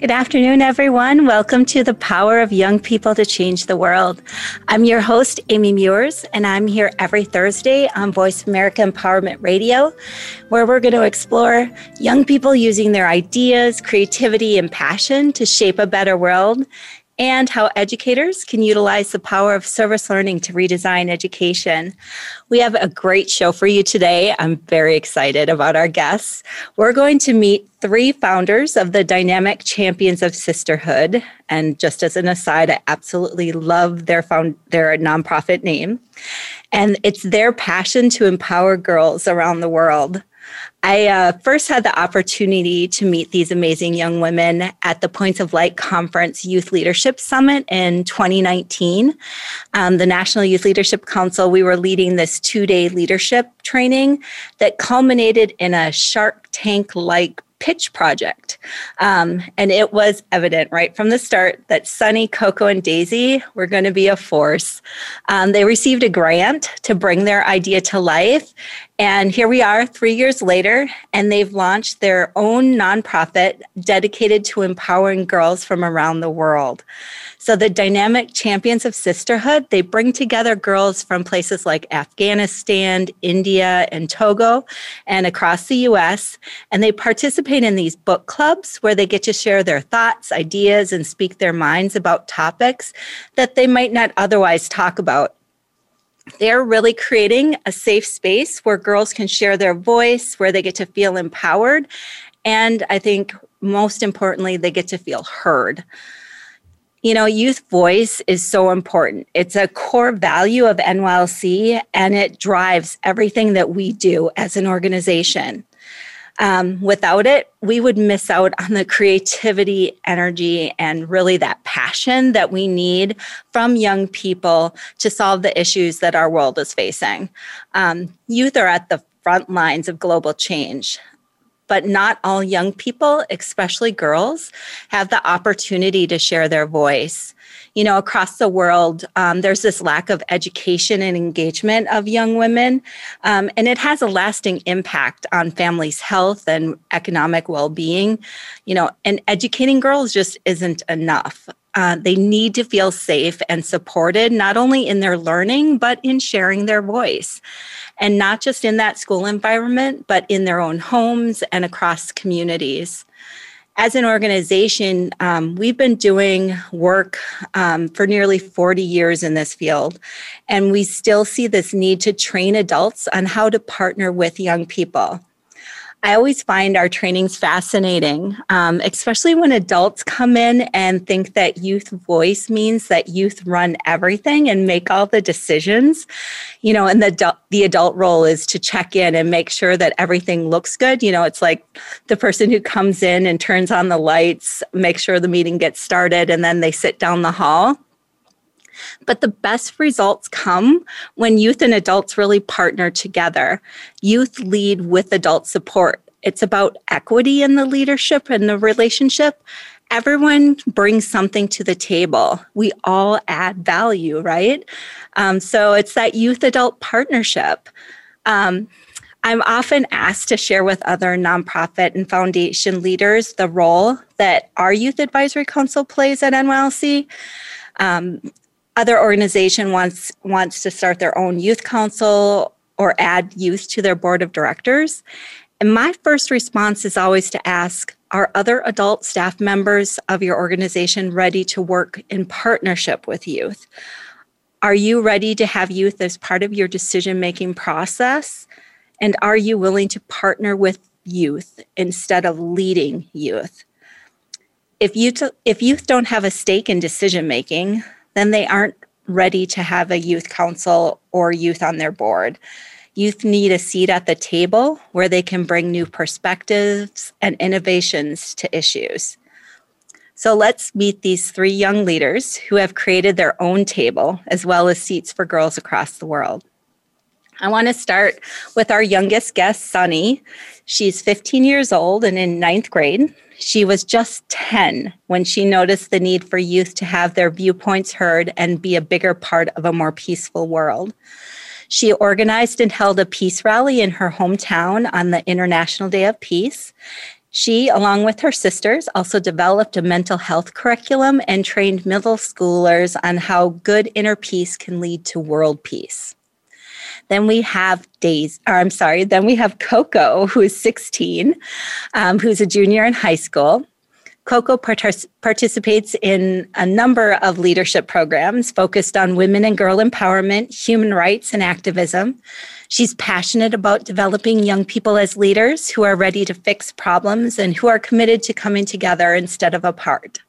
Good afternoon, everyone. Welcome to the Power of Young People to Change the World. I'm your host, Amy Meurs, and I'm here every Thursday on Voice America Empowerment Radio, where we're going to explore young people using their ideas, creativity, and passion to shape a better world and how educators can utilize the power of service learning to redesign education. We have a great show for you today. I'm very excited about our guests. We're going to meet three founders of the Dynamic Champions of Sisterhood. And just as an aside, I absolutely love their found their nonprofit name. And it's their passion to empower girls around the world. I uh, first had the opportunity to meet these amazing young women at the Points of Light Conference Youth Leadership Summit in 2019. Um, the National Youth Leadership Council, we were leading this two day leadership training that culminated in a Shark Tank like pitch project. Um, and it was evident right from the start that Sunny, Coco, and Daisy were going to be a force. Um, they received a grant to bring their idea to life. And here we are three years later, and they've launched their own nonprofit dedicated to empowering girls from around the world. So, the Dynamic Champions of Sisterhood, they bring together girls from places like Afghanistan, India, and Togo, and across the US. And they participate in these book clubs where they get to share their thoughts, ideas, and speak their minds about topics that they might not otherwise talk about they're really creating a safe space where girls can share their voice, where they get to feel empowered. And I think most importantly, they get to feel heard. You know, youth voice is so important. It's a core value of NYLC and it drives everything that we do as an organization. Um, without it, we would miss out on the creativity, energy, and really that passion that we need from young people to solve the issues that our world is facing. Um, youth are at the front lines of global change but not all young people, especially girls, have the opportunity to share their voice you know, across the world, um, there's this lack of education and engagement of young women. Um, and it has a lasting impact on families' health and economic well being. You know, and educating girls just isn't enough. Uh, they need to feel safe and supported, not only in their learning, but in sharing their voice. And not just in that school environment, but in their own homes and across communities as an organization, um, we've been doing work um, for nearly 40 years in this field, and we still see this need to train adults on how to partner with young people. I always find our trainings fascinating, um, especially when adults come in and think that youth voice means that youth run everything and make all the decisions. You know, and the adult, the adult role is to check in and make sure that everything looks good. You know, it's like the person who comes in and turns on the lights, make sure the meeting gets started, and then they sit down the hall. But the best results come when youth and adults really partner together. Youth lead with adult support. It's about equity in the leadership and the relationship. Everyone brings something to the table. We all add value, right? Um, so it's that youth adult partnership. Um, I'm often asked to share with other nonprofit and foundation leaders the role that our Youth Advisory Council plays at NYLC. Um, other organization wants wants to start their own youth council or add youth to their board of directors. And my first response is always to ask Are other adult staff members of your organization ready to work in partnership with youth? Are you ready to have youth as part of your decision making process? And are you willing to partner with youth instead of leading youth? If, you t- if youth don't have a stake in decision making, then they aren't ready to have a youth council or youth on their board. Youth need a seat at the table where they can bring new perspectives and innovations to issues. So let's meet these three young leaders who have created their own table as well as seats for girls across the world. I want to start with our youngest guest, Sunny. She's 15 years old and in ninth grade. She was just 10 when she noticed the need for youth to have their viewpoints heard and be a bigger part of a more peaceful world. She organized and held a peace rally in her hometown on the International Day of Peace. She, along with her sisters, also developed a mental health curriculum and trained middle schoolers on how good inner peace can lead to world peace. Then we have Days, or I'm sorry, then we have Coco, who is 16, um, who's a junior in high school. Coco partic- participates in a number of leadership programs focused on women and girl empowerment, human rights, and activism. She's passionate about developing young people as leaders who are ready to fix problems and who are committed to coming together instead of apart.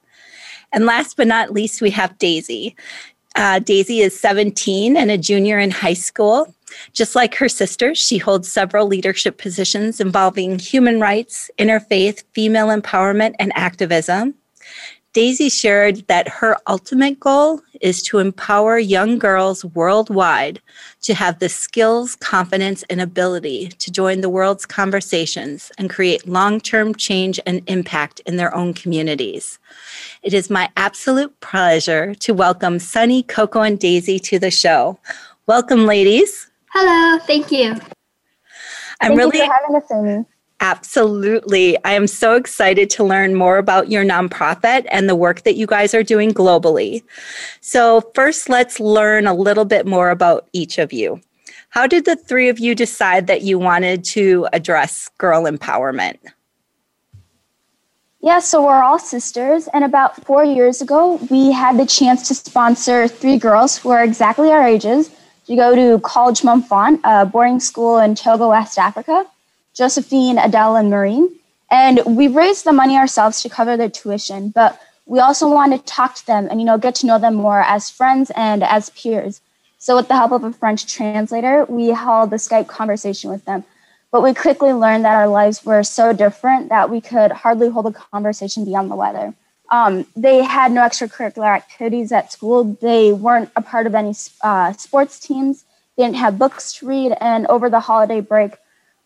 And last but not least, we have Daisy. Uh, Daisy is 17 and a junior in high school. Just like her sisters, she holds several leadership positions involving human rights, interfaith, female empowerment, and activism. Daisy shared that her ultimate goal is to empower young girls worldwide to have the skills, confidence, and ability to join the world's conversations and create long term change and impact in their own communities. It is my absolute pleasure to welcome Sunny, Coco, and Daisy to the show. Welcome, ladies. Hello, thank you. I'm thank really you for having us, Amy. Absolutely. I am so excited to learn more about your nonprofit and the work that you guys are doing globally. So, first, let's learn a little bit more about each of you. How did the three of you decide that you wanted to address girl empowerment? Yeah, so we're all sisters, and about four years ago, we had the chance to sponsor three girls who are exactly our ages to go to College Mumfont, a boarding school in Togo, West Africa, Josephine, Adele, and Marine. And we raised the money ourselves to cover their tuition, but we also wanted to talk to them and you know get to know them more as friends and as peers. So with the help of a French translator, we held a Skype conversation with them. But we quickly learned that our lives were so different that we could hardly hold a conversation beyond the weather. Um, they had no extracurricular activities at school. They weren't a part of any uh, sports teams. They didn't have books to read. And over the holiday break,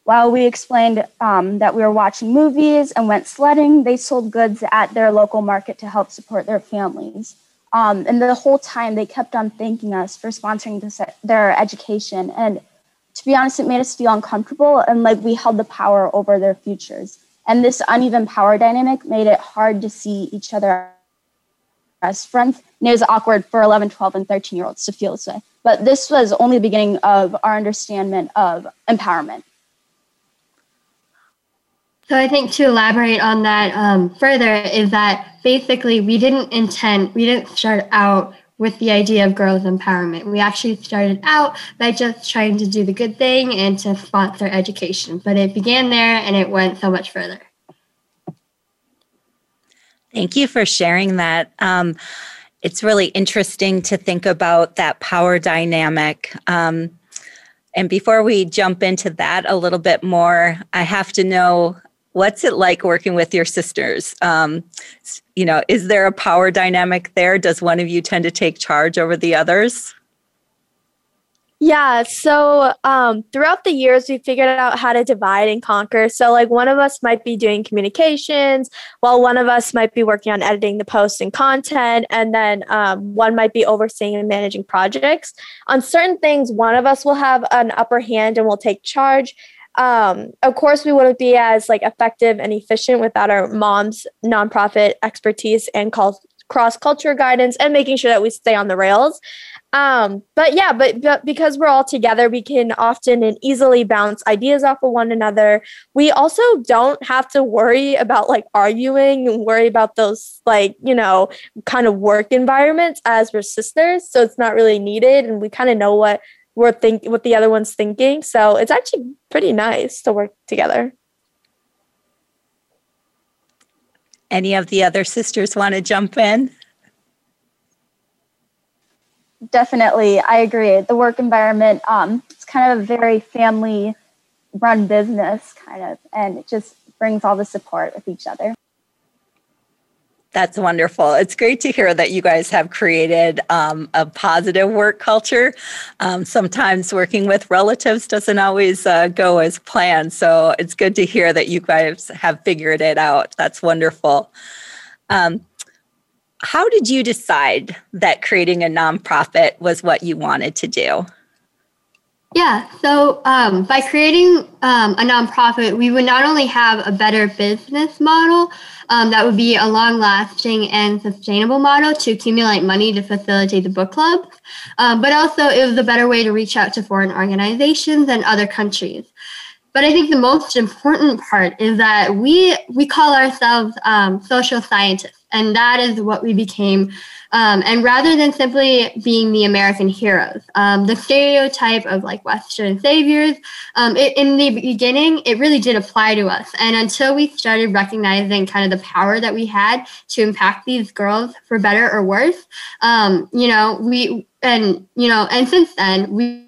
while we explained um, that we were watching movies and went sledding, they sold goods at their local market to help support their families. Um, and the whole time, they kept on thanking us for sponsoring this, their education. And to be honest, it made us feel uncomfortable and like we held the power over their futures. And this uneven power dynamic made it hard to see each other as friends. And it was awkward for 11, 12, and 13 year olds to feel this way. But this was only the beginning of our understanding of empowerment. So I think to elaborate on that um, further is that basically we didn't intend, we didn't start out with the idea of girls empowerment. We actually started out by just trying to do the good thing and to sponsor education, but it began there and it went so much further. Thank you for sharing that. Um, it's really interesting to think about that power dynamic. Um, and before we jump into that a little bit more, I have to know what's it like working with your sisters? Um, you know, is there a power dynamic there? Does one of you tend to take charge over the others? Yeah, so um, throughout the years, we figured out how to divide and conquer. So, like, one of us might be doing communications, while one of us might be working on editing the posts and content, and then um, one might be overseeing and managing projects. On certain things, one of us will have an upper hand and will take charge, um, of course we wouldn't be as like effective and efficient without our mom's nonprofit expertise and cross culture guidance and making sure that we stay on the rails. Um, but yeah but, but because we're all together we can often and easily bounce ideas off of one another. We also don't have to worry about like arguing and worry about those like you know kind of work environments as we're sisters. So it's not really needed and we kind of know what we're think what the other one's thinking. So it's actually pretty nice to work together. Any of the other sisters want to jump in? Definitely, I agree. The work environment, um, it's kind of a very family run business, kind of, and it just brings all the support with each other. That's wonderful. It's great to hear that you guys have created um, a positive work culture. Um, sometimes working with relatives doesn't always uh, go as planned. So it's good to hear that you guys have figured it out. That's wonderful. Um, how did you decide that creating a nonprofit was what you wanted to do? Yeah, so um, by creating um, a nonprofit, we would not only have a better business model um, that would be a long lasting and sustainable model to accumulate money to facilitate the book club, um, but also it was a better way to reach out to foreign organizations and other countries. But I think the most important part is that we we call ourselves um, social scientists, and that is what we became um, and rather than simply being the American heroes, um, the stereotype of like Western saviors, um, it, in the beginning, it really did apply to us. And until we started recognizing kind of the power that we had to impact these girls for better or worse, um, you know, we, and, you know, and since then, we,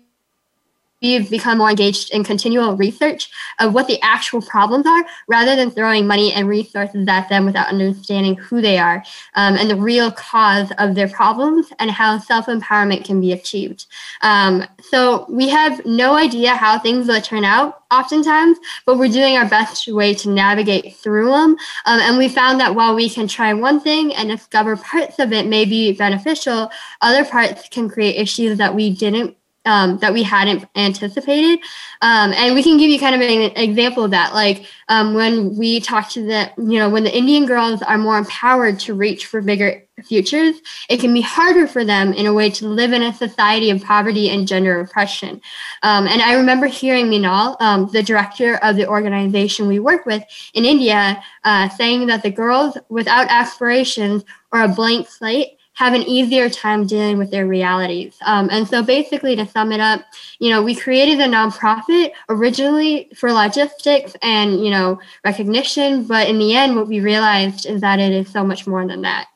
we've become more engaged in continual research of what the actual problems are rather than throwing money and resources at them without understanding who they are um, and the real cause of their problems and how self empowerment can be achieved. Um, so we have no idea how things will turn out oftentimes, but we're doing our best way to navigate through them. Um, and we found that while we can try one thing and discover parts of it may be beneficial, other parts can create issues that we didn't um, that we hadn't anticipated. Um, and we can give you kind of an example of that. Like um, when we talk to the, you know, when the Indian girls are more empowered to reach for bigger futures, it can be harder for them in a way to live in a society of poverty and gender oppression. Um, and I remember hearing Minal, um, the director of the organization we work with in India, uh, saying that the girls without aspirations or a blank slate have an easier time dealing with their realities. Um, and so, basically, to sum it up, you know, we created a nonprofit originally for logistics and you know recognition, but in the end, what we realized is that it is so much more than that.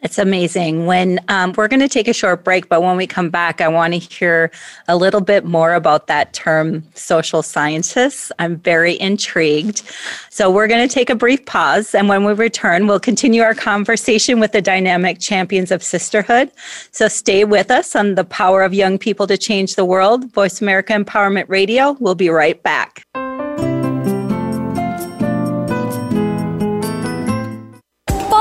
It's amazing. When um, we're going to take a short break, but when we come back, I want to hear a little bit more about that term social scientists. I'm very intrigued. So we're going to take a brief pause. And when we return, we'll continue our conversation with the dynamic champions of sisterhood. So stay with us on the power of young people to change the world. Voice America Empowerment Radio. We'll be right back.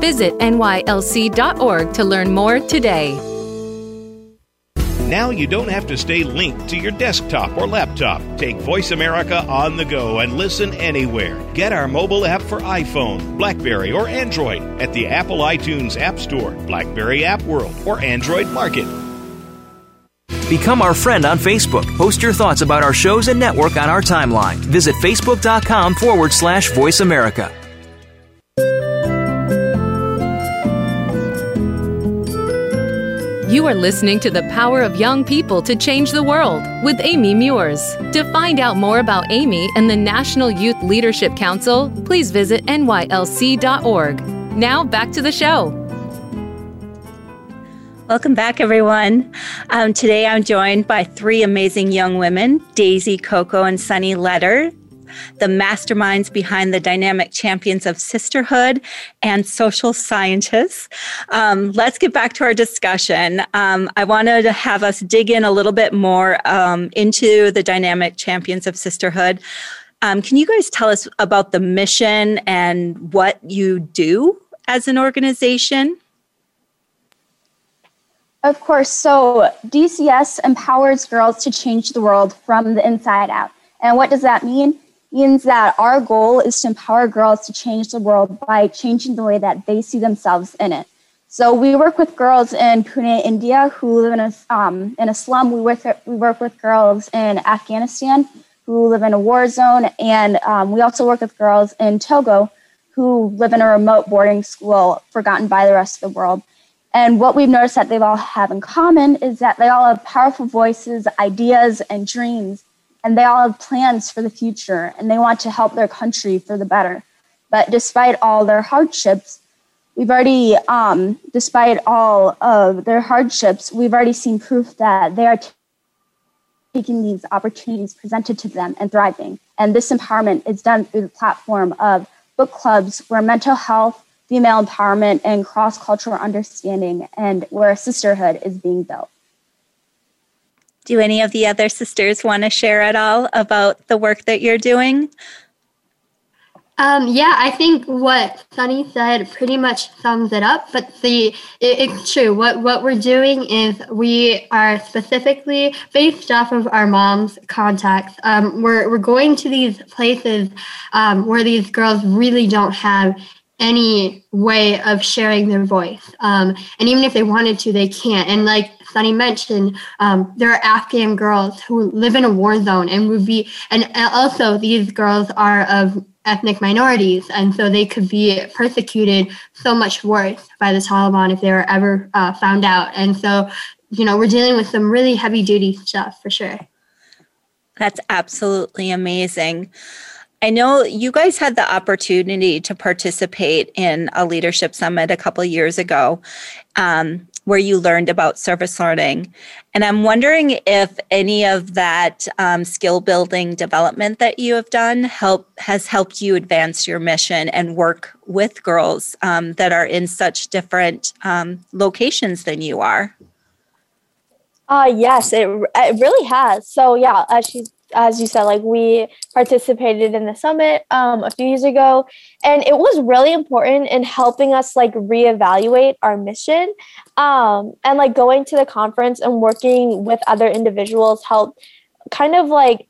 Visit nylc.org to learn more today. Now you don't have to stay linked to your desktop or laptop. Take Voice America on the go and listen anywhere. Get our mobile app for iPhone, Blackberry, or Android at the Apple iTunes App Store, Blackberry App World, or Android Market. Become our friend on Facebook. Post your thoughts about our shows and network on our timeline. Visit facebook.com forward slash voice America. You are listening to The Power of Young People to Change the World with Amy Meurs. To find out more about Amy and the National Youth Leadership Council, please visit nylc.org. Now back to the show. Welcome back, everyone. Um, today I'm joined by three amazing young women Daisy, Coco, and Sunny Letter. The masterminds behind the Dynamic Champions of Sisterhood, and social scientists. Um, let's get back to our discussion. Um, I wanted to have us dig in a little bit more um, into the Dynamic Champions of Sisterhood. Um, can you guys tell us about the mission and what you do as an organization? Of course. So DCS empowers girls to change the world from the inside out. And what does that mean? Means that our goal is to empower girls to change the world by changing the way that they see themselves in it. So we work with girls in Pune, India, who live in a um, in a slum. We work we work with girls in Afghanistan who live in a war zone, and um, we also work with girls in Togo who live in a remote boarding school, forgotten by the rest of the world. And what we've noticed that they all have in common is that they all have powerful voices, ideas, and dreams, and they all have plans for the future, and they want to help their country for the better. But despite all their hardships, we've already, um, despite all of their hardships, we've already seen proof that they are t- taking these opportunities presented to them and thriving. And this empowerment is done through the platform of book clubs where mental health, female empowerment and cross cultural understanding, and where a sisterhood is being built. Do any of the other sisters want to share at all about the work that you're doing? Um, yeah, I think what Sunny said pretty much sums it up. But the it, it's true. What what we're doing is we are specifically based off of our mom's contacts. Um, we're we're going to these places um, where these girls really don't have any way of sharing their voice. Um, and even if they wanted to, they can't. And like Sunny mentioned, um, there are Afghan girls who live in a war zone and would be, and also these girls are of ethnic minorities. And so they could be persecuted so much worse by the Taliban if they were ever uh, found out. And so, you know, we're dealing with some really heavy duty stuff for sure. That's absolutely amazing. I know you guys had the opportunity to participate in a leadership summit a couple years ago um, where you learned about service learning. And I'm wondering if any of that um, skill building development that you have done help has helped you advance your mission and work with girls um, that are in such different um, locations than you are. Uh, yes, it, it really has. So yeah, as she's as you said, like we participated in the summit um, a few years ago, and it was really important in helping us like reevaluate our mission. Um, and like going to the conference and working with other individuals helped kind of like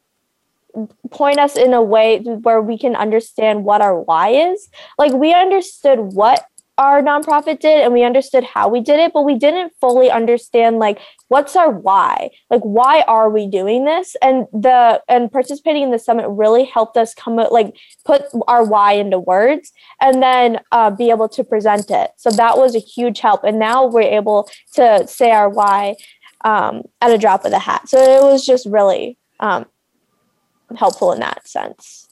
point us in a way where we can understand what our why is. Like we understood what our nonprofit did and we understood how we did it but we didn't fully understand like what's our why? Like why are we doing this? And the and participating in the summit really helped us come up like put our why into words and then uh, be able to present it. So that was a huge help. And now we're able to say our why um, at a drop of the hat. So it was just really um, helpful in that sense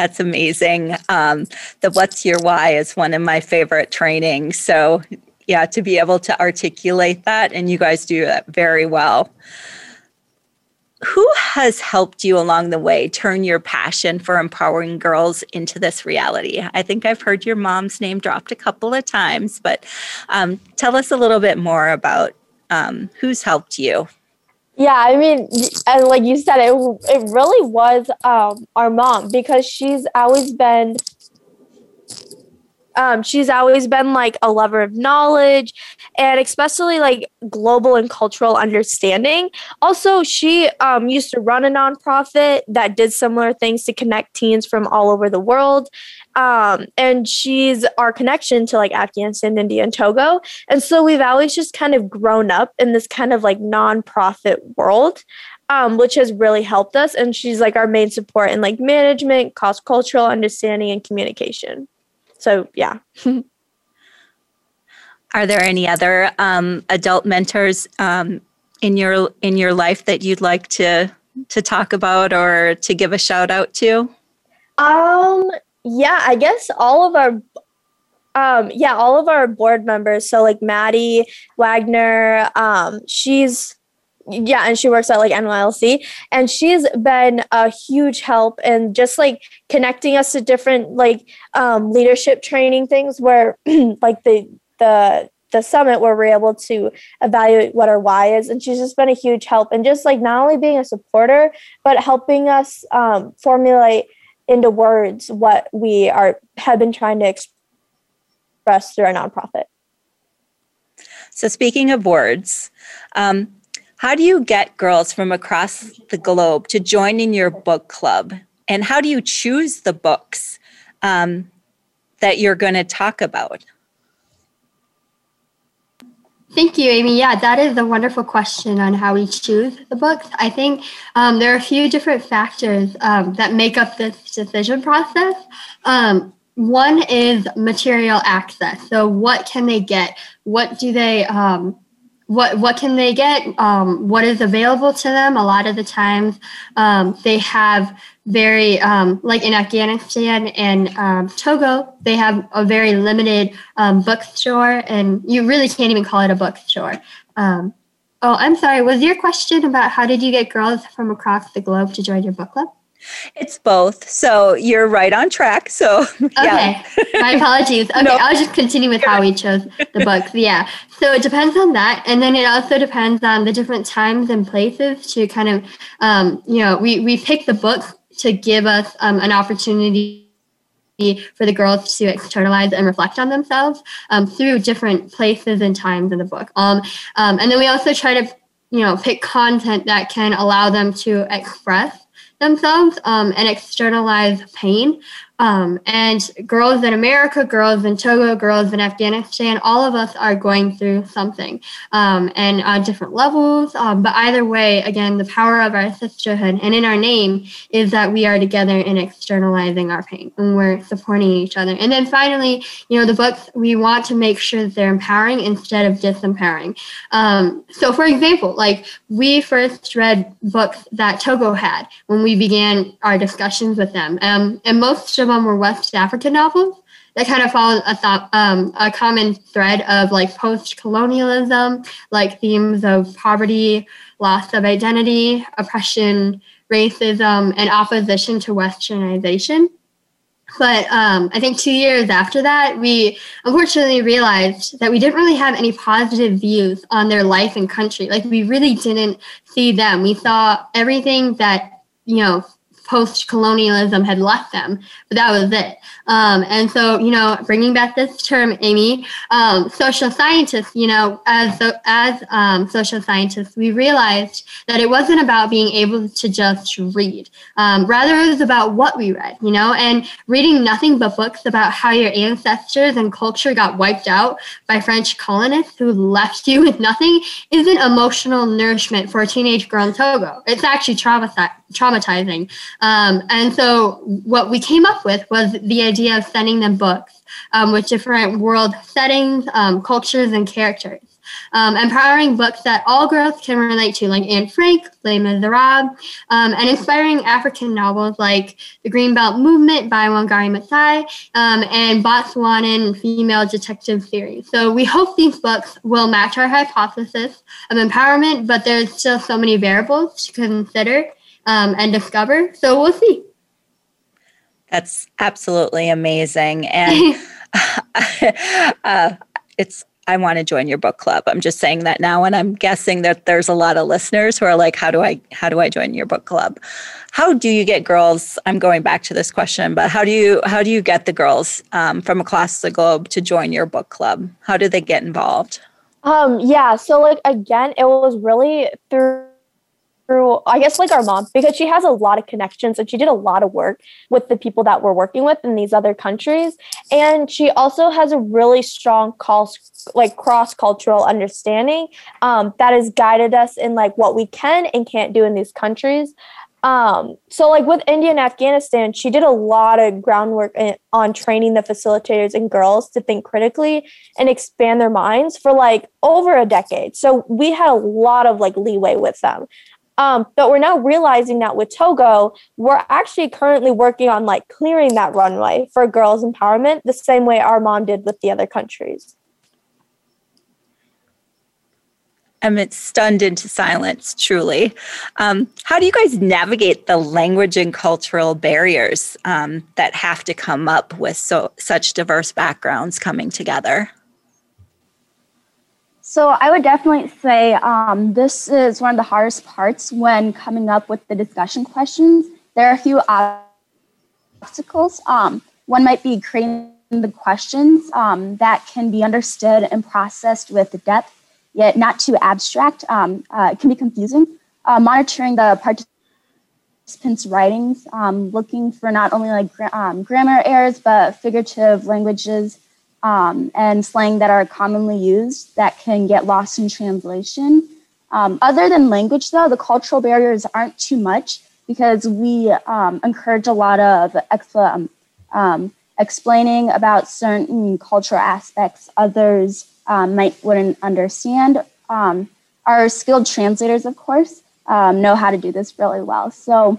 That's amazing. Um, the What's Your Why is one of my favorite trainings. So, yeah, to be able to articulate that, and you guys do that very well. Who has helped you along the way turn your passion for empowering girls into this reality? I think I've heard your mom's name dropped a couple of times, but um, tell us a little bit more about um, who's helped you. Yeah, I mean, and like you said, it it really was um, our mom because she's always been um, she's always been like a lover of knowledge and especially like global and cultural understanding. Also, she um, used to run a nonprofit that did similar things to connect teens from all over the world. Um, and she's our connection to like Afghanistan, India, and Togo. And so we've always just kind of grown up in this kind of like nonprofit world. Um, which has really helped us. And she's like our main support in like management, cross cultural understanding, and communication. So, yeah. Are there any other um, adult mentors um, in your in your life that you'd like to to talk about or to give a shout out to? Um, yeah, I guess all of our um yeah, all of our board members, so like Maddie Wagner, um she's yeah, and she works at like NYLC, and she's been a huge help in just like connecting us to different like um, leadership training things where like the the the summit where we're able to evaluate what our why is and she's just been a huge help and just like not only being a supporter but helping us um, formulate into words what we are have been trying to express through our nonprofit. So speaking of words um, how do you get girls from across the globe to join in your book club? And how do you choose the books um, that you're going to talk about? Thank you, Amy. Yeah, that is a wonderful question on how we choose the books. I think um, there are a few different factors um, that make up this decision process. Um, one is material access. So, what can they get? What do they um, what what can they get? Um, what is available to them? A lot of the times um, they have very um, like in afghanistan and um, togo they have a very limited um, bookstore and you really can't even call it a bookstore. Um, oh i'm sorry was your question about how did you get girls from across the globe to join your book club it's both. So you're right on track. So yeah. Okay. My apologies. Okay, no. I'll just continue with how we chose the books. Yeah. So it depends on that. And then it also depends on the different times and places to kind of um, you know, we, we pick the books to give us um, an opportunity for the girls to externalize and reflect on themselves um, through different places and times in the book. Um, um, and then we also try to, you know, pick content that can allow them to express themselves um, and externalize pain. Um, and girls in America, girls in Togo, girls in Afghanistan, all of us are going through something um, and on different levels. Um, but either way, again, the power of our sisterhood and in our name is that we are together in externalizing our pain and we're supporting each other. And then finally, you know, the books, we want to make sure that they're empowering instead of disempowering. Um, so, for example, like we first read books that Togo had when we began our discussions with them. Um, and most of them were West African novels that kind of follow a thought, um, a common thread of like post-colonialism, like themes of poverty, loss of identity, oppression, racism, and opposition to westernization. But um, I think two years after that, we unfortunately realized that we didn't really have any positive views on their life and country. Like we really didn't see them. We saw everything that you know post colonialism had left them, but that was it. Um, and so, you know, bringing back this term, Amy, um, social scientists, you know, as as um, social scientists, we realized that it wasn't about being able to just read. Um, rather, it was about what we read, you know, and reading nothing but books about how your ancestors and culture got wiped out by French colonists who left you with nothing isn't emotional nourishment for a teenage girl in Togo. It's actually traumatizing. Um, and so, what we came up with was the idea of sending them books um, with different world settings, um, cultures, and characters. Um, empowering books that all girls can relate to, like Anne Frank, Les Miserables, um, and inspiring African novels like The Greenbelt Movement by Wangari Maathai um, and Botswanan female detective series. So we hope these books will match our hypothesis of empowerment, but there's still so many variables to consider um, and discover. So we'll see. That's absolutely amazing. And uh, it's, I want to join your book club. I'm just saying that now. And I'm guessing that there's a lot of listeners who are like, how do I, how do I join your book club? How do you get girls? I'm going back to this question, but how do you, how do you get the girls um, from across the globe to join your book club? How do they get involved? Um, yeah. So like, again, it was really through through, I guess, like our mom, because she has a lot of connections and she did a lot of work with the people that we're working with in these other countries. And she also has a really strong call, like cross cultural understanding um, that has guided us in like what we can and can't do in these countries. Um, so like with India and Afghanistan, she did a lot of groundwork in, on training the facilitators and girls to think critically and expand their minds for like over a decade. So we had a lot of like leeway with them. Um, but we're now realizing that with Togo, we're actually currently working on like clearing that runway for girls' empowerment the same way our mom did with the other countries. I'm stunned into silence, truly. Um, how do you guys navigate the language and cultural barriers um, that have to come up with so such diverse backgrounds coming together? So I would definitely say um, this is one of the hardest parts when coming up with the discussion questions. There are a few obstacles. Um, one might be creating the questions um, that can be understood and processed with depth, yet not too abstract. Um, uh, it can be confusing. Uh, monitoring the participants' writings, um, looking for not only like gra- um, grammar errors but figurative languages um, and slang that are commonly used that can get lost in translation. Um, other than language, though, the cultural barriers aren't too much because we um, encourage a lot of um, um, explaining about certain cultural aspects others um, might wouldn't understand. our skilled translators, of course, know how to do this really well. So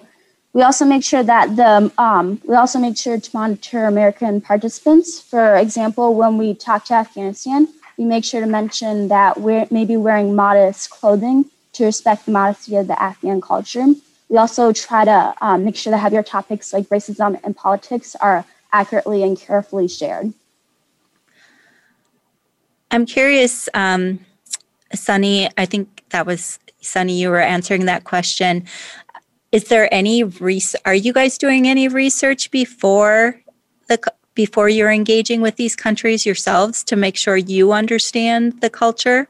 we also make sure that the um, we also make sure to monitor American participants. For example, when we talk to Afghanistan, we make sure to mention that we're maybe wearing modest clothing to respect the modesty of the Afghan culture. We also try to um, make sure that heavier topics like racism and politics are accurately and carefully shared. I'm curious, um, Sunny. I think that was Sunny. You were answering that question is there any? Are you guys doing any research before the before you're engaging with these countries yourselves to make sure you understand the culture?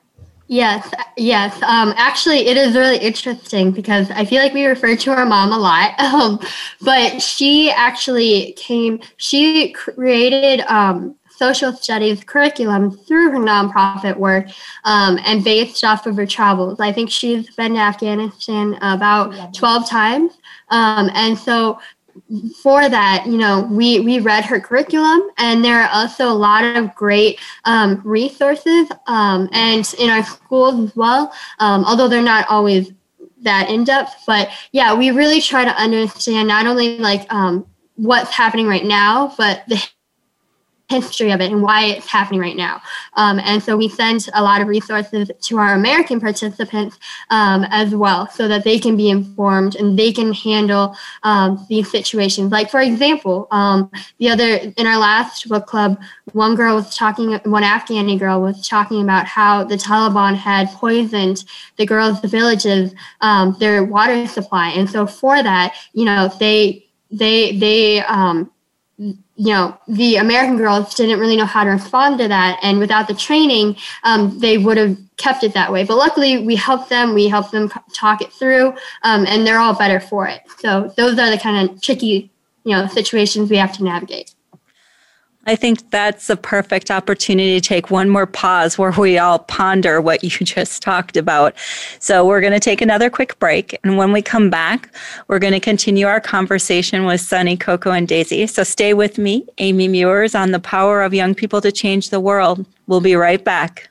Yes, yes. Um, actually, it is really interesting because I feel like we refer to our mom a lot. Um, but she actually came, she created um, social studies curriculum through her nonprofit work um, and based off of her travels. I think she's been to Afghanistan about 12 times. Um, and so for that, you know, we, we read her curriculum, and there are also a lot of great um, resources um, and in our schools as well, um, although they're not always that in depth. But yeah, we really try to understand not only like um, what's happening right now, but the history of it and why it's happening right now. Um, and so we send a lot of resources to our American participants um, as well so that they can be informed and they can handle um, these situations. Like, for example, um, the other, in our last book club, one girl was talking, one Afghani girl was talking about how the Taliban had poisoned the girls' the villages, um, their water supply. And so for that, you know, they, they, they, um, you know, the American girls didn't really know how to respond to that. And without the training, um, they would have kept it that way. But luckily, we helped them, we helped them talk it through, um, and they're all better for it. So those are the kind of tricky, you know, situations we have to navigate. I think that's a perfect opportunity to take one more pause where we all ponder what you just talked about. So, we're going to take another quick break. And when we come back, we're going to continue our conversation with Sunny, Coco, and Daisy. So, stay with me, Amy Meurs, on the power of young people to change the world. We'll be right back.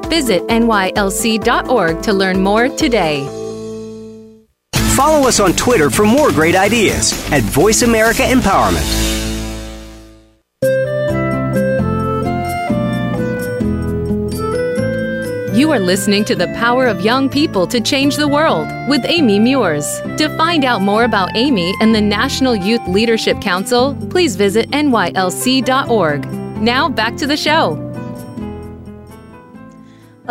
Visit nylc.org to learn more today. Follow us on Twitter for more great ideas at Voice America Empowerment. You are listening to The Power of Young People to Change the World with Amy Meurs. To find out more about Amy and the National Youth Leadership Council, please visit nylc.org. Now back to the show.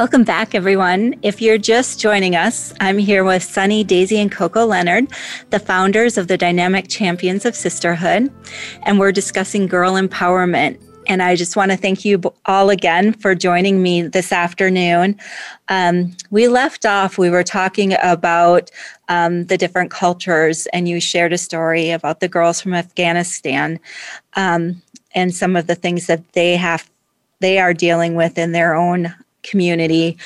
Welcome back, everyone. If you're just joining us, I'm here with Sunny, Daisy, and Coco Leonard, the founders of the Dynamic Champions of Sisterhood, and we're discussing girl empowerment and I just want to thank you all again for joining me this afternoon. Um, we left off, we were talking about um, the different cultures, and you shared a story about the girls from Afghanistan um, and some of the things that they have, they are dealing with in their own community.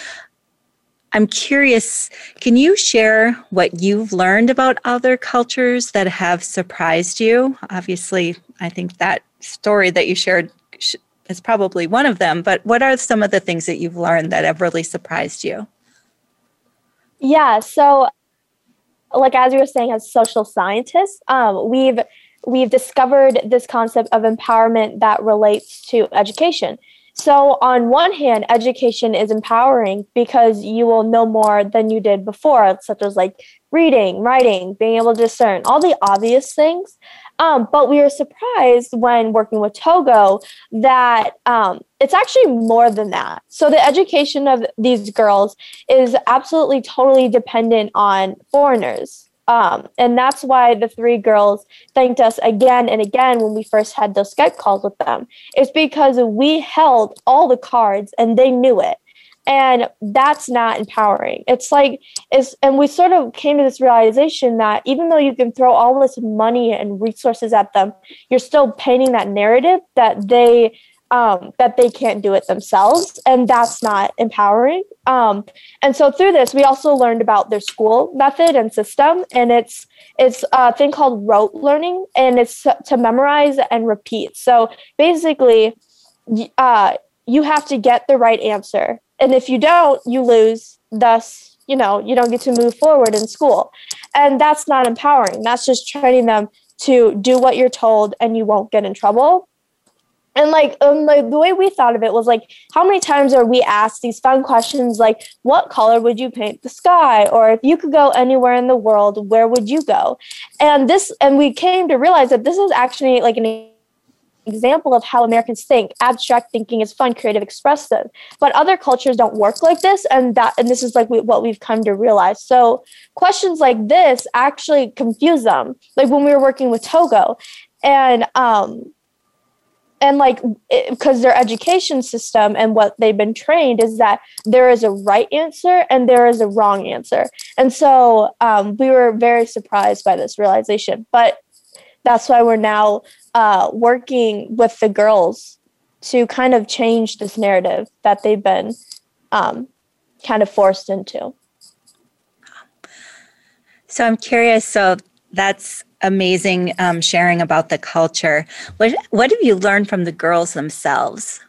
I'm curious, can you share what you've learned about other cultures that have surprised you? Obviously, I think that story that you shared is probably one of them, but what are some of the things that you've learned that have really surprised you? Yeah, so like as you were saying, as social scientists, um, we've we've discovered this concept of empowerment that relates to education. So, on one hand, education is empowering because you will know more than you did before, such as like reading, writing, being able to discern, all the obvious things. Um, but we were surprised when working with Togo that um, it's actually more than that. So the education of these girls is absolutely totally dependent on foreigners. Um, and that's why the three girls thanked us again and again when we first had those Skype calls with them. It's because we held all the cards and they knew it and that's not empowering it's like it's and we sort of came to this realization that even though you can throw all this money and resources at them you're still painting that narrative that they um, that they can't do it themselves and that's not empowering um, and so through this we also learned about their school method and system and it's it's a thing called rote learning and it's to memorize and repeat so basically uh, you have to get the right answer and if you don't, you lose. Thus, you know, you don't get to move forward in school. And that's not empowering. That's just training them to do what you're told and you won't get in trouble. And like, um, like the way we thought of it was like, how many times are we asked these fun questions like, what color would you paint the sky? Or if you could go anywhere in the world, where would you go? And this, and we came to realize that this is actually like an example of how Americans think. Abstract thinking is fun, creative, expressive. But other cultures don't work like this, and that and this is like we, what we've come to realize. So questions like this actually confuse them. Like when we were working with Togo, and um, and like because their education system and what they've been trained is that there is a right answer and there is a wrong answer and so um, we were very surprised by this realization but that's why we're now uh, working with the girls to kind of change this narrative that they've been um, kind of forced into. So I'm curious. So that's amazing um, sharing about the culture. What what have you learned from the girls themselves?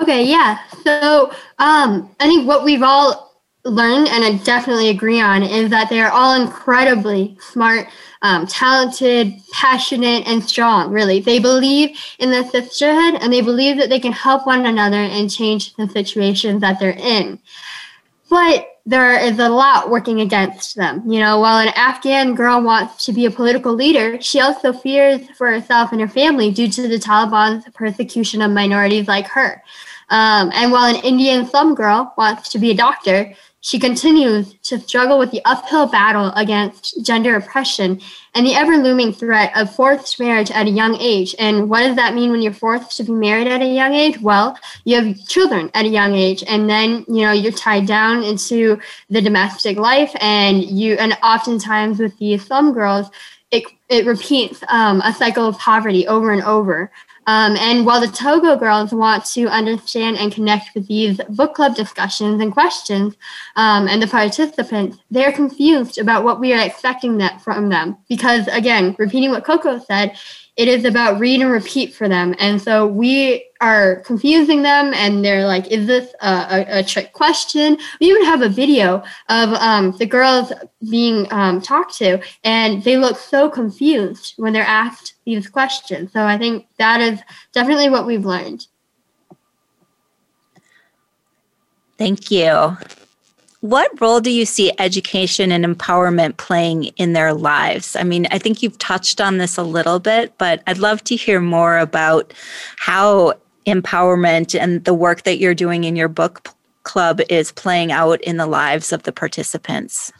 Okay, yeah. So um, I think what we've all learned and I definitely agree on is that they are all incredibly smart, um, talented, passionate, and strong. Really, they believe in the sisterhood and they believe that they can help one another and change the situations that they're in. But there is a lot working against them. You know, while an Afghan girl wants to be a political leader, she also fears for herself and her family due to the Taliban's persecution of minorities like her. Um, and while an Indian slum girl wants to be a doctor, she continues to struggle with the uphill battle against gender oppression and the ever looming threat of forced marriage at a young age. And what does that mean when you're forced to be married at a young age? Well, you have children at a young age, and then you know you're tied down into the domestic life, and you and oftentimes with these slum girls, it, it repeats um, a cycle of poverty over and over. Um, and while the Togo girls want to understand and connect with these book club discussions and questions um, and the participants, they're confused about what we are expecting that from them. Because again, repeating what Coco said, it is about read and repeat for them. And so we are confusing them and they're like, is this a, a, a trick question? We even have a video of um, the girls being um, talked to and they look so confused when they're asked these questions. So I think that is definitely what we've learned. Thank you. What role do you see education and empowerment playing in their lives? I mean, I think you've touched on this a little bit, but I'd love to hear more about how empowerment and the work that you're doing in your book club is playing out in the lives of the participants.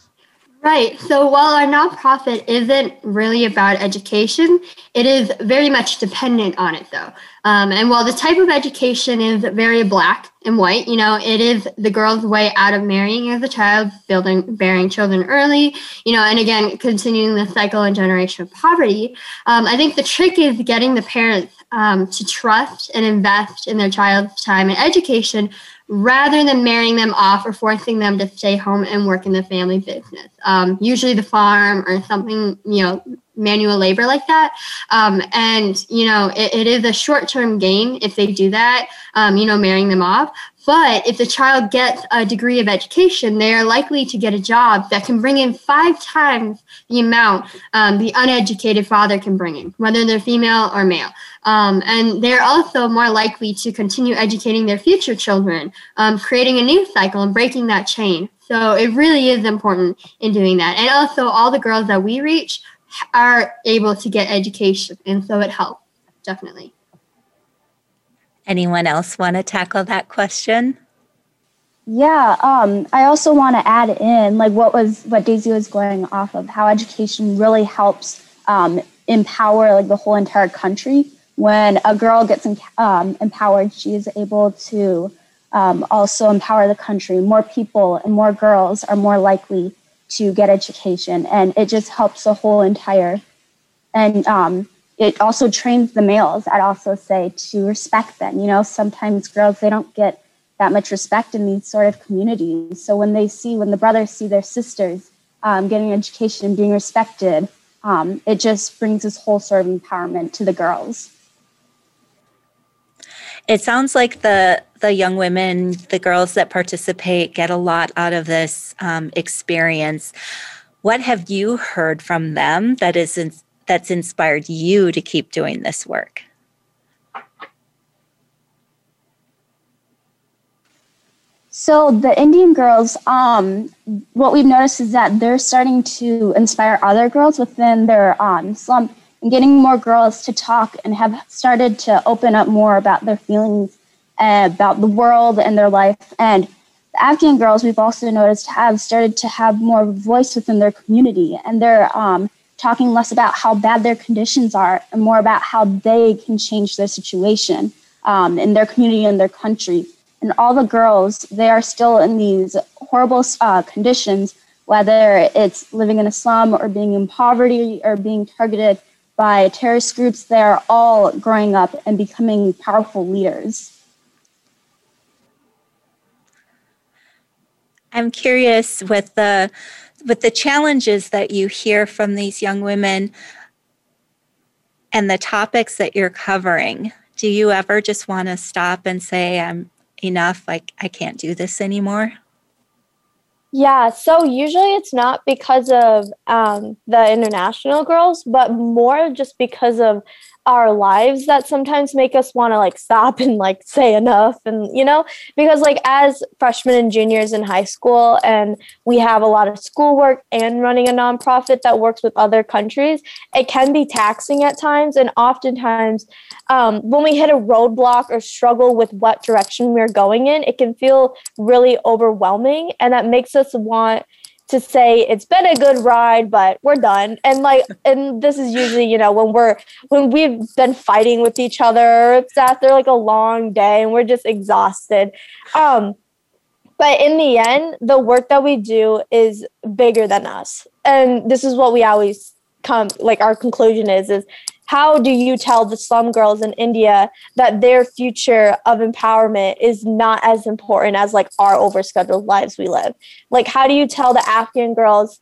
Right. So while our nonprofit isn't really about education, it is very much dependent on it, though. Um, and while the type of education is very black and white, you know, it is the girl's way out of marrying as a child, building, bearing children early, you know, and again, continuing the cycle and generation of poverty. Um, I think the trick is getting the parents um, to trust and invest in their child's time and education rather than marrying them off or forcing them to stay home and work in the family business. Um, usually the farm or something, you know, manual labor like that. Um, and, you know, it, it is a short term gain if they do that, um, you know, marrying them off. But if the child gets a degree of education, they are likely to get a job that can bring in five times the amount um, the uneducated father can bring in, whether they're female or male. Um, and they're also more likely to continue educating their future children, um, creating a new cycle and breaking that chain. So it really is important in doing that. And also, all the girls that we reach are able to get education. And so it helps, definitely. Anyone else want to tackle that question? Yeah, um, I also want to add in like what was what Daisy was going off of how education really helps um, empower like the whole entire country. When a girl gets um, empowered, she is able to um, also empower the country. More people and more girls are more likely to get education, and it just helps the whole entire and um, it also trains the males i'd also say to respect them. You know sometimes girls they don't get that much respect in these sort of communities. So when they see when the brothers see their sisters um, getting education and being respected um, it just brings this whole sort of empowerment to the girls. It sounds like the the young women the girls that participate get a lot out of this um, experience. What have you heard from them that is that's inspired you to keep doing this work? So the Indian girls, um, what we've noticed is that they're starting to inspire other girls within their um, slum and getting more girls to talk and have started to open up more about their feelings uh, about the world and their life. And the Afghan girls, we've also noticed, have started to have more voice within their community, and they're um, talking less about how bad their conditions are and more about how they can change their situation um, in their community and their country. And all the girls, they are still in these horrible uh, conditions, whether it's living in a slum or being in poverty or being targeted by terrorist groups, they're all growing up and becoming powerful leaders. I'm curious with the with the challenges that you hear from these young women and the topics that you're covering, do you ever just want to stop and say, I'm enough, like I can't do this anymore? Yeah, so usually it's not because of um, the international girls, but more just because of our lives that sometimes make us want to like stop and like say enough and you know? Because like as freshmen and juniors in high school and we have a lot of schoolwork and running a nonprofit that works with other countries it can be taxing at times and oftentimes um, when we hit a roadblock or struggle with what direction we're going in it can feel really overwhelming and that makes us want to say it's been a good ride but we're done. And like and this is usually you know when we're when we've been fighting with each other it's after like a long day and we're just exhausted. Um but in the end the work that we do is bigger than us. And this is what we always come like our conclusion is is how do you tell the slum girls in India that their future of empowerment is not as important as like our overscheduled lives we live? Like, how do you tell the Afghan girls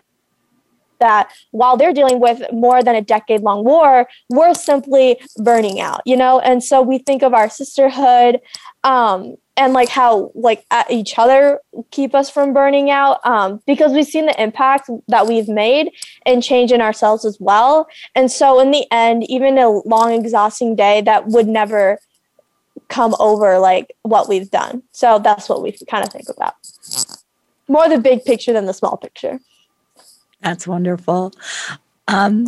that while they're dealing with more than a decade long war, we're simply burning out, you know? And so we think of our sisterhood um, and like how like each other keep us from burning out um, because we've seen the impact that we've made and change in ourselves as well. And so in the end even a long exhausting day that would never come over like what we've done. So that's what we kind of think about. More the big picture than the small picture. That's wonderful. Um,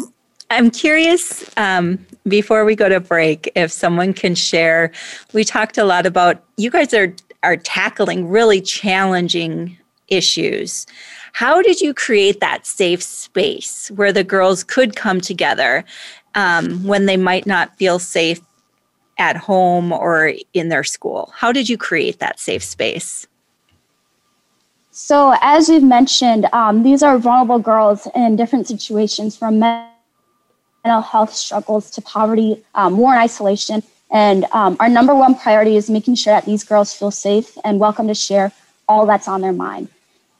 I'm curious um, before we go to break if someone can share. We talked a lot about you guys are are tackling really challenging issues. How did you create that safe space where the girls could come together um, when they might not feel safe at home or in their school? How did you create that safe space? So, as we've mentioned, um, these are vulnerable girls in different situations from men mental health struggles to poverty, um, war and isolation. And um, our number one priority is making sure that these girls feel safe and welcome to share all that's on their mind.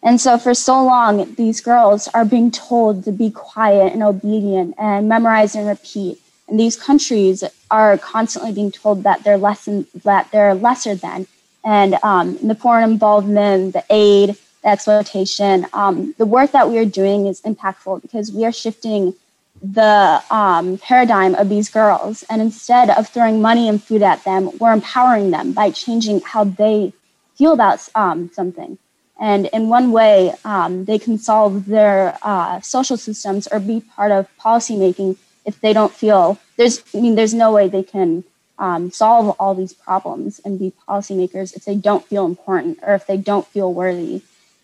And so, for so long, these girls are being told to be quiet and obedient and memorize and repeat. And these countries are constantly being told that they're less than, that they're lesser than. And um, the foreign involvement, the aid, the exploitation, um, the work that we are doing is impactful because we are shifting the um, paradigm of these girls. And instead of throwing money and food at them, we're empowering them by changing how they feel about um, something. And in one way, um, they can solve their uh, social systems or be part of policymaking if they don't feel there's. I mean, there's no way they can um, solve all these problems and be policymakers if they don't feel important or if they don't feel worthy,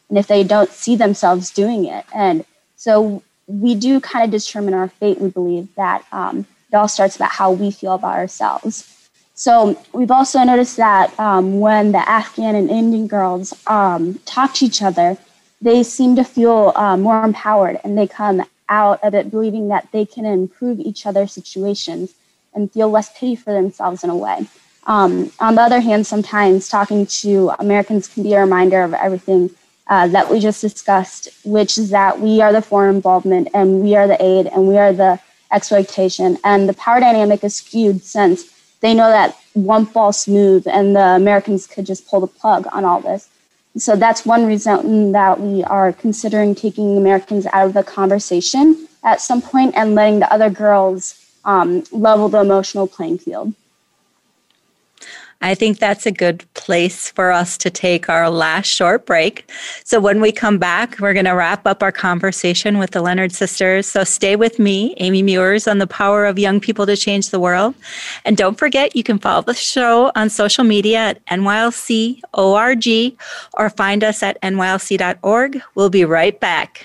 and if they don't see themselves doing it. And so we do kind of determine our fate. We believe that um, it all starts about how we feel about ourselves. So we've also noticed that um, when the Afghan and Indian girls um, talk to each other, they seem to feel uh, more empowered and they come out of it believing that they can improve each other's situations and feel less pity for themselves in a way. Um, on the other hand, sometimes talking to Americans can be a reminder of everything uh, that we just discussed, which is that we are the foreign involvement and we are the aid and we are the exploitation. And the power dynamic is skewed since they know that one false move and the Americans could just pull the plug on all this. So that's one reason that we are considering taking Americans out of the conversation at some point and letting the other girls um, level the emotional playing field. I think that's a good place for us to take our last short break. So, when we come back, we're going to wrap up our conversation with the Leonard sisters. So, stay with me, Amy Meurs, on the power of young people to change the world. And don't forget, you can follow the show on social media at NYLC.org or find us at NYLC.org. We'll be right back.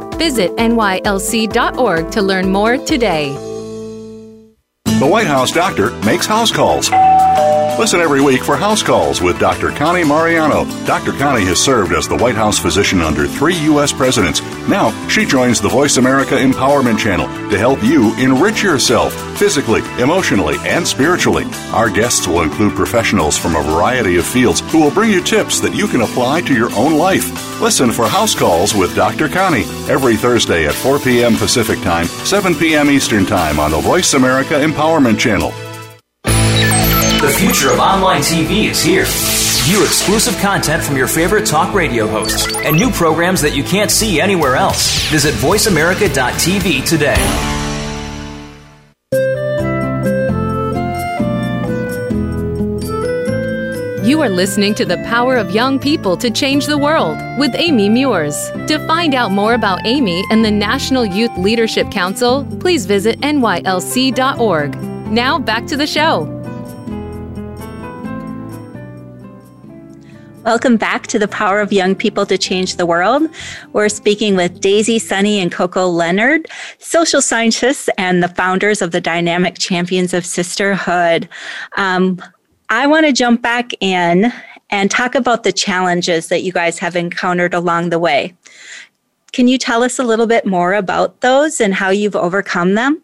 Visit nylc.org to learn more today. The White House doctor makes house calls. Listen every week for House Calls with Dr. Connie Mariano. Dr. Connie has served as the White House physician under three U.S. presidents. Now, she joins the Voice America Empowerment Channel to help you enrich yourself physically, emotionally, and spiritually. Our guests will include professionals from a variety of fields who will bring you tips that you can apply to your own life. Listen for House Calls with Dr. Connie every Thursday at 4 p.m. Pacific Time, 7 p.m. Eastern Time on the Voice America Empowerment Channel. The future of online TV is here. View exclusive content from your favorite talk radio hosts and new programs that you can't see anywhere else. Visit VoiceAmerica.tv today. You are listening to The Power of Young People to Change the World with Amy Meurs. To find out more about Amy and the National Youth Leadership Council, please visit nylc.org. Now back to the show. Welcome back to the Power of Young People to Change the World. We're speaking with Daisy Sunny and Coco Leonard, social scientists and the founders of the Dynamic Champions of Sisterhood. Um, I want to jump back in and talk about the challenges that you guys have encountered along the way. Can you tell us a little bit more about those and how you've overcome them?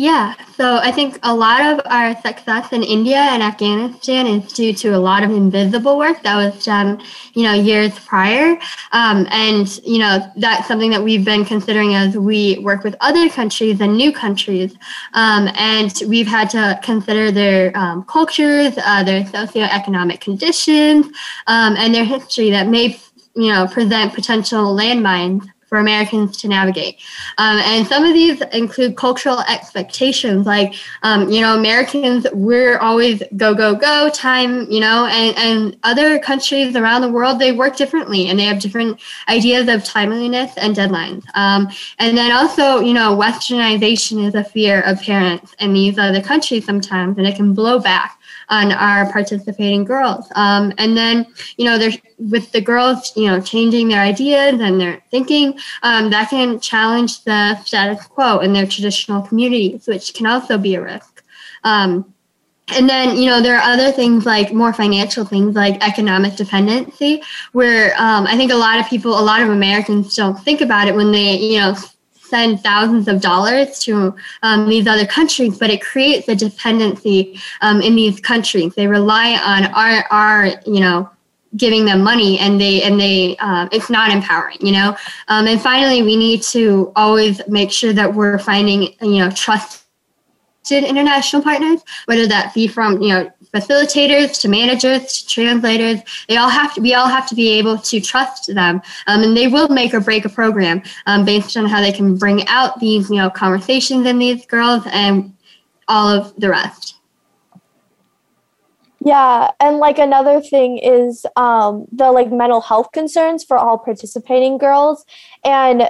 Yeah, so I think a lot of our success in India and Afghanistan is due to a lot of invisible work that was done, you know, years prior. Um, and, you know, that's something that we've been considering as we work with other countries and new countries. Um, and we've had to consider their um, cultures, uh, their socioeconomic conditions, um, and their history that may, you know, present potential landmines for Americans to navigate. Um, and some of these include cultural expectations, like, um, you know, Americans, we're always go, go, go time, you know, and, and other countries around the world, they work differently and they have different ideas of timeliness and deadlines. Um, and then also, you know, westernization is a fear of parents in these other countries sometimes, and it can blow back on our participating girls. Um, and then, you know, there's with the girls, you know, changing their ideas and their thinking, um, that can challenge the status quo in their traditional communities, which can also be a risk. Um, and then, you know, there are other things like more financial things like economic dependency, where um, I think a lot of people, a lot of Americans don't think about it when they, you know, send thousands of dollars to um, these other countries, but it creates a dependency um, in these countries. They rely on our, our, you know, giving them money and they and they uh, it's not empowering you know um, and finally we need to always make sure that we're finding you know trusted international partners whether that be from you know facilitators to managers to translators. They all have to we all have to be able to trust them um, and they will make or break a program um, based on how they can bring out these you know conversations in these girls and all of the rest. Yeah, and like another thing is um, the like mental health concerns for all participating girls, and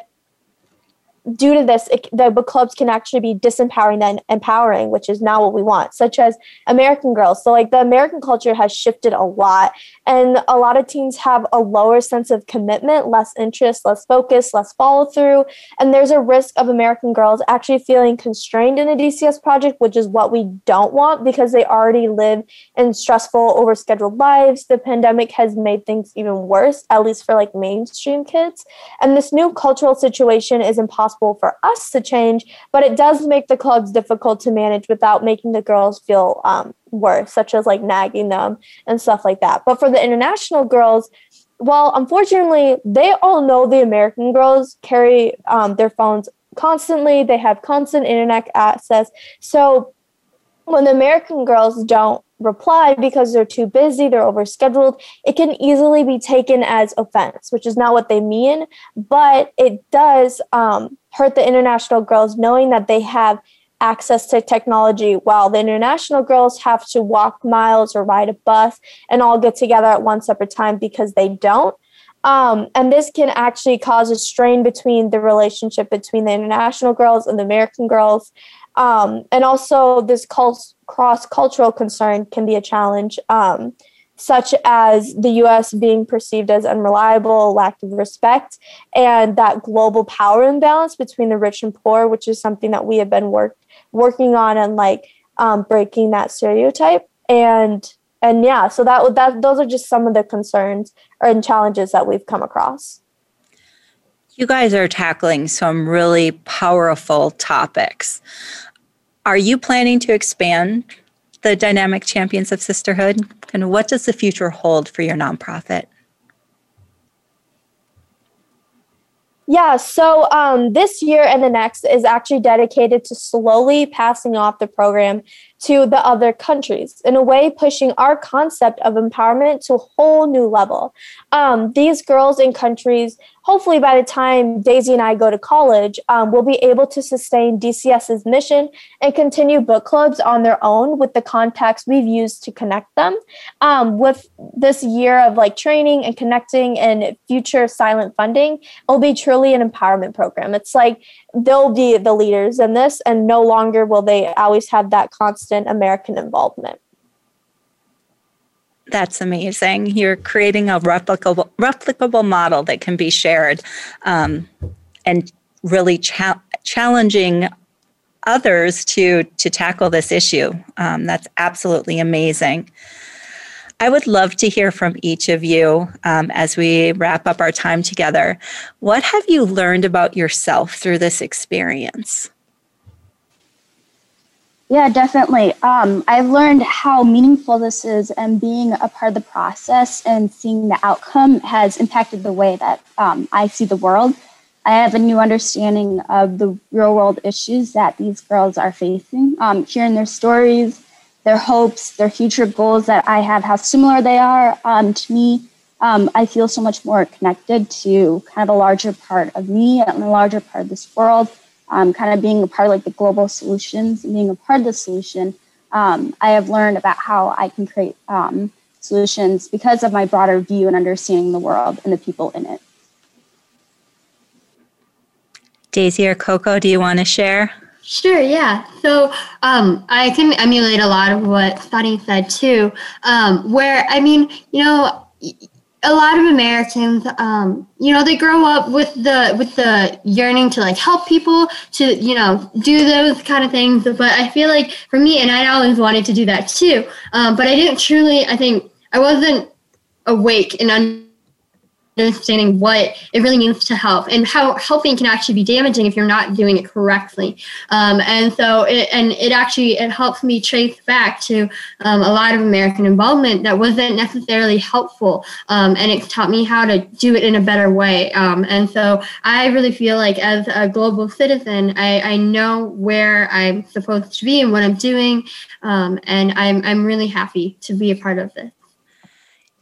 due to this, it, the book clubs can actually be disempowering than empowering, which is not what we want, such as American Girls. So, like, the American culture has shifted a lot, and a lot of teens have a lower sense of commitment, less interest, less focus, less follow through. And there's a risk of American Girls actually feeling constrained in a DCS project, which is what we don't want because they already live in stressful, overscheduled lives. The pandemic has made things even worse, at least for like mainstream kids. And this new cultural situation is impossible possible for us to change, but it does make the clubs difficult to manage without making the girls feel um, worse, such as like nagging them and stuff like that. But for the international girls, well, unfortunately, they all know the American girls carry um, their phones constantly. They have constant internet access. So when the American girls don't reply because they're too busy, they're overscheduled, it can easily be taken as offense, which is not what they mean, but it does um, hurt the international girls knowing that they have access to technology while the international girls have to walk miles or ride a bus and all get together at one separate time because they don't. Um, and this can actually cause a strain between the relationship between the international girls and the American girls. Um, and also, this cross cultural concern can be a challenge. Um, such as the US being perceived as unreliable, lack of respect, and that global power imbalance between the rich and poor, which is something that we have been work, working on and like um, breaking that stereotype. and and yeah, so that that those are just some of the concerns and challenges that we've come across. You guys are tackling some really powerful topics. Are you planning to expand the Dynamic Champions of Sisterhood? And what does the future hold for your nonprofit? Yeah, so um, this year and the next is actually dedicated to slowly passing off the program to the other countries, in a way, pushing our concept of empowerment to a whole new level. Um, these girls in countries hopefully by the time Daisy and I go to college, um, we'll be able to sustain DCS's mission and continue book clubs on their own with the contacts we've used to connect them. Um, with this year of like training and connecting and future silent funding, it'll be truly an empowerment program. It's like they'll be the leaders in this, and no longer will they always have that constant American involvement. That's amazing. You're creating a replicable replicable model that can be shared, um, and really cha- challenging others to to tackle this issue. Um, that's absolutely amazing. I would love to hear from each of you um, as we wrap up our time together. What have you learned about yourself through this experience? Yeah, definitely. Um, I've learned how meaningful this is, and being a part of the process and seeing the outcome has impacted the way that um, I see the world. I have a new understanding of the real world issues that these girls are facing. Um, hearing their stories, their hopes, their future goals that I have, how similar they are um, to me, um, I feel so much more connected to kind of a larger part of me and a larger part of this world um, kind of being a part of like the global solutions and being a part of the solution, um, I have learned about how I can create um, solutions because of my broader view and understanding the world and the people in it. Daisy or Coco, do you want to share? Sure, yeah. So um, I can emulate a lot of what Sunny said too, um, where, I mean, you know, a lot of Americans, um, you know, they grow up with the with the yearning to like help people to you know do those kind of things. But I feel like for me, and I always wanted to do that too, um, but I didn't truly. I think I wasn't awake and. Understanding what it really means to help and how helping can actually be damaging if you're not doing it correctly. Um, and so, it, and it actually it helps me trace back to um, a lot of American involvement that wasn't necessarily helpful, um, and it's taught me how to do it in a better way. Um, and so, I really feel like as a global citizen, I, I know where I'm supposed to be and what I'm doing, um, and I'm I'm really happy to be a part of this.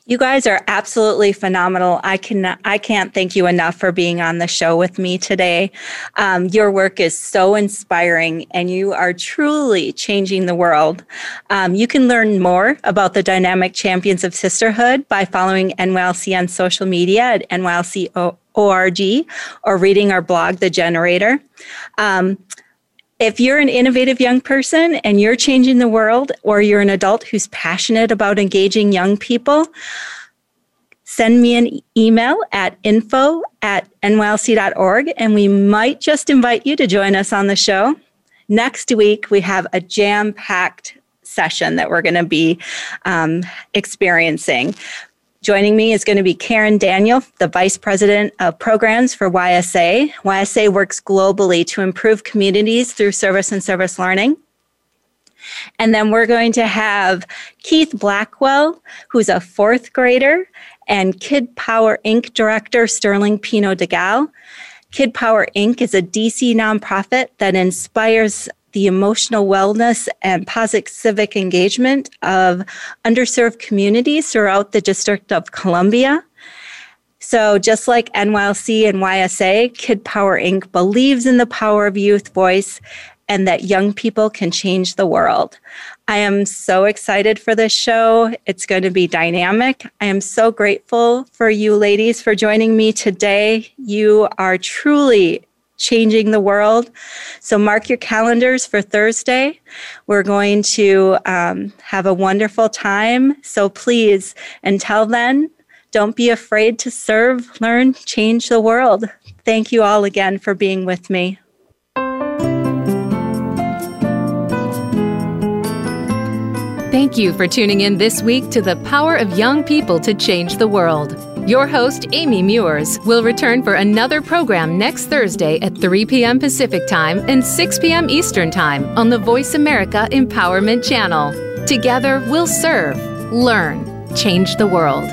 You guys are absolutely phenomenal. I can I can't thank you enough for being on the show with me today. Um, your work is so inspiring, and you are truly changing the world. Um, you can learn more about the Dynamic Champions of Sisterhood by following NYLC on social media at NYLC.org or reading our blog, The Generator. Um, if you're an innovative young person and you're changing the world, or you're an adult who's passionate about engaging young people, send me an email at info at nylc.org and we might just invite you to join us on the show. Next week, we have a jam packed session that we're going to be um, experiencing. Joining me is going to be Karen Daniel, the Vice President of Programs for YSA. YSA works globally to improve communities through service and service learning. And then we're going to have Keith Blackwell, who's a fourth grader, and Kid Power Inc. Director Sterling Pino DeGal. Kid Power Inc. is a DC nonprofit that inspires the emotional wellness and positive civic engagement of underserved communities throughout the District of Columbia. So, just like NYLC and YSA, Kid Power Inc. believes in the power of youth voice and that young people can change the world. I am so excited for this show. It's going to be dynamic. I am so grateful for you ladies for joining me today. You are truly changing the world. So mark your calendars for Thursday. We're going to um, have a wonderful time. So please, until then, don't be afraid to serve, learn, change the world. Thank you all again for being with me. Thank you for tuning in this week to the Power of Young People to Change the World. Your host, Amy Meurs, will return for another program next Thursday at 3 p.m. Pacific Time and 6 p.m. Eastern Time on the Voice America Empowerment Channel. Together, we'll serve, learn, change the world.